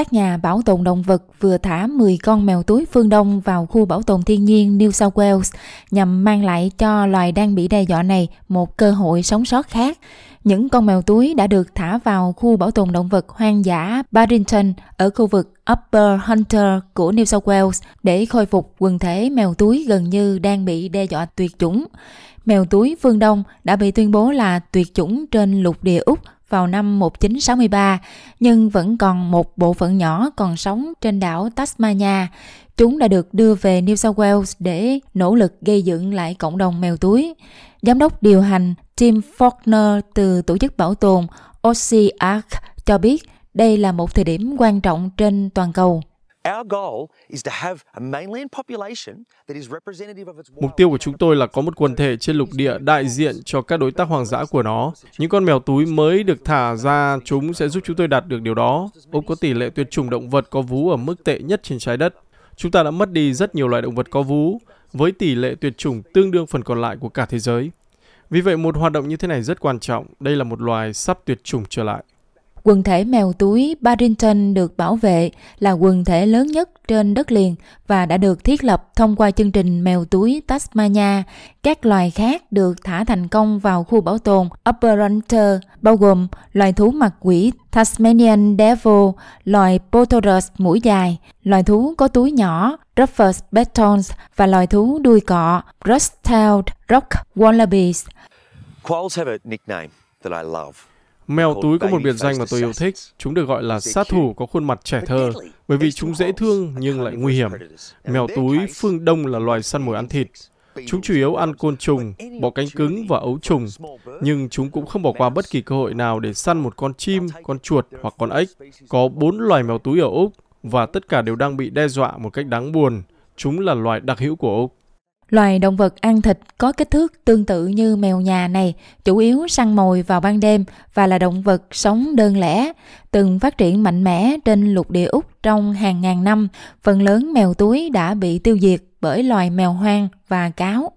Các nhà bảo tồn động vật vừa thả 10 con mèo túi phương Đông vào khu bảo tồn thiên nhiên New South Wales nhằm mang lại cho loài đang bị đe dọa này một cơ hội sống sót khác. Những con mèo túi đã được thả vào khu bảo tồn động vật hoang dã Barrington ở khu vực Upper Hunter của New South Wales để khôi phục quần thể mèo túi gần như đang bị đe dọa tuyệt chủng. Mèo túi phương Đông đã bị tuyên bố là tuyệt chủng trên lục địa Úc vào năm 1963, nhưng vẫn còn một bộ phận nhỏ còn sống trên đảo Tasmania. Chúng đã được đưa về New South Wales để nỗ lực gây dựng lại cộng đồng mèo túi. Giám đốc điều hành Tim Faulkner từ tổ chức bảo tồn OCARC cho biết đây là một thời điểm quan trọng trên toàn cầu. Mục tiêu của chúng tôi là có một quần thể trên lục địa đại diện cho các đối tác hoang dã của nó. Những con mèo túi mới được thả ra chúng sẽ giúp chúng tôi đạt được điều đó. Úc có tỷ lệ tuyệt chủng động vật có vú ở mức tệ nhất trên trái đất. Chúng ta đã mất đi rất nhiều loài động vật có vú, với tỷ lệ tuyệt chủng tương đương phần còn lại của cả thế giới. Vì vậy, một hoạt động như thế này rất quan trọng. Đây là một loài sắp tuyệt chủng trở lại. Quần thể mèo túi Barrington được bảo vệ là quần thể lớn nhất trên đất liền và đã được thiết lập thông qua chương trình mèo túi Tasmania. Các loài khác được thả thành công vào khu bảo tồn Upper Hunter, bao gồm loài thú mặt quỷ Tasmanian Devil, loài Potorus mũi dài, loài thú có túi nhỏ Ruffus Betons và loài thú đuôi cọ Rust-tailed Rock Wallabies. Quolls have a nickname that I love. Mèo túi có một biệt danh mà tôi yêu thích. Chúng được gọi là sát thủ có khuôn mặt trẻ thơ, bởi vì chúng dễ thương nhưng lại nguy hiểm. Mèo túi phương Đông là loài săn mồi ăn thịt. Chúng chủ yếu ăn côn trùng, bọ cánh cứng và ấu trùng, nhưng chúng cũng không bỏ qua bất kỳ cơ hội nào để săn một con chim, con chuột hoặc con ếch. Có bốn loài mèo túi ở Úc và tất cả đều đang bị đe dọa một cách đáng buồn. Chúng là loài đặc hữu của Úc. Loài động vật ăn thịt có kích thước tương tự như mèo nhà này, chủ yếu săn mồi vào ban đêm và là động vật sống đơn lẻ, từng phát triển mạnh mẽ trên lục địa Úc trong hàng ngàn năm. Phần lớn mèo túi đã bị tiêu diệt bởi loài mèo hoang và cáo.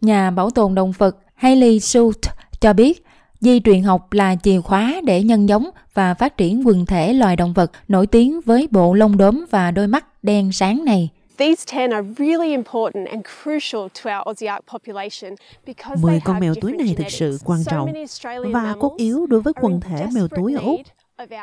Nhà bảo tồn động vật Hayley Schultz cho biết Di truyền học là chìa khóa để nhân giống và phát triển quần thể loài động vật nổi tiếng với bộ lông đốm và đôi mắt đen sáng này. Mười con mèo túi này thực sự quan trọng và cốt yếu đối với quần thể mèo túi ở Úc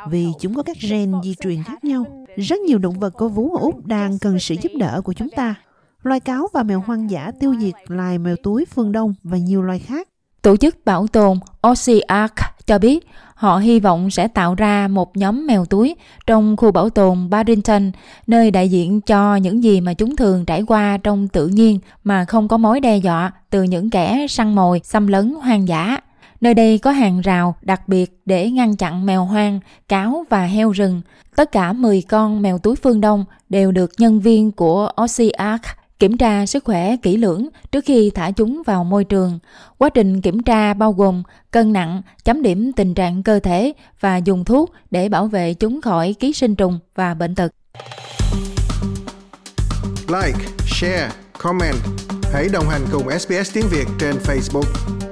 vì chúng có các gen di truyền khác nhau. Rất nhiều động vật có vú ở Úc đang cần sự giúp đỡ của chúng ta. Loài cáo và mèo hoang dã tiêu diệt loài mèo túi phương Đông và nhiều loài khác. Tổ chức bảo tồn Oceark cho biết họ hy vọng sẽ tạo ra một nhóm mèo túi trong khu bảo tồn Barrington, nơi đại diện cho những gì mà chúng thường trải qua trong tự nhiên mà không có mối đe dọa từ những kẻ săn mồi, xâm lấn hoang dã. Nơi đây có hàng rào đặc biệt để ngăn chặn mèo hoang, cáo và heo rừng. Tất cả 10 con mèo túi phương Đông đều được nhân viên của Oceark Kiểm tra sức khỏe kỹ lưỡng trước khi thả chúng vào môi trường. Quá trình kiểm tra bao gồm cân nặng, chấm điểm tình trạng cơ thể và dùng thuốc để bảo vệ chúng khỏi ký sinh trùng và bệnh tật. Like, share, comment. Hãy đồng hành cùng SBS tiếng Việt trên Facebook.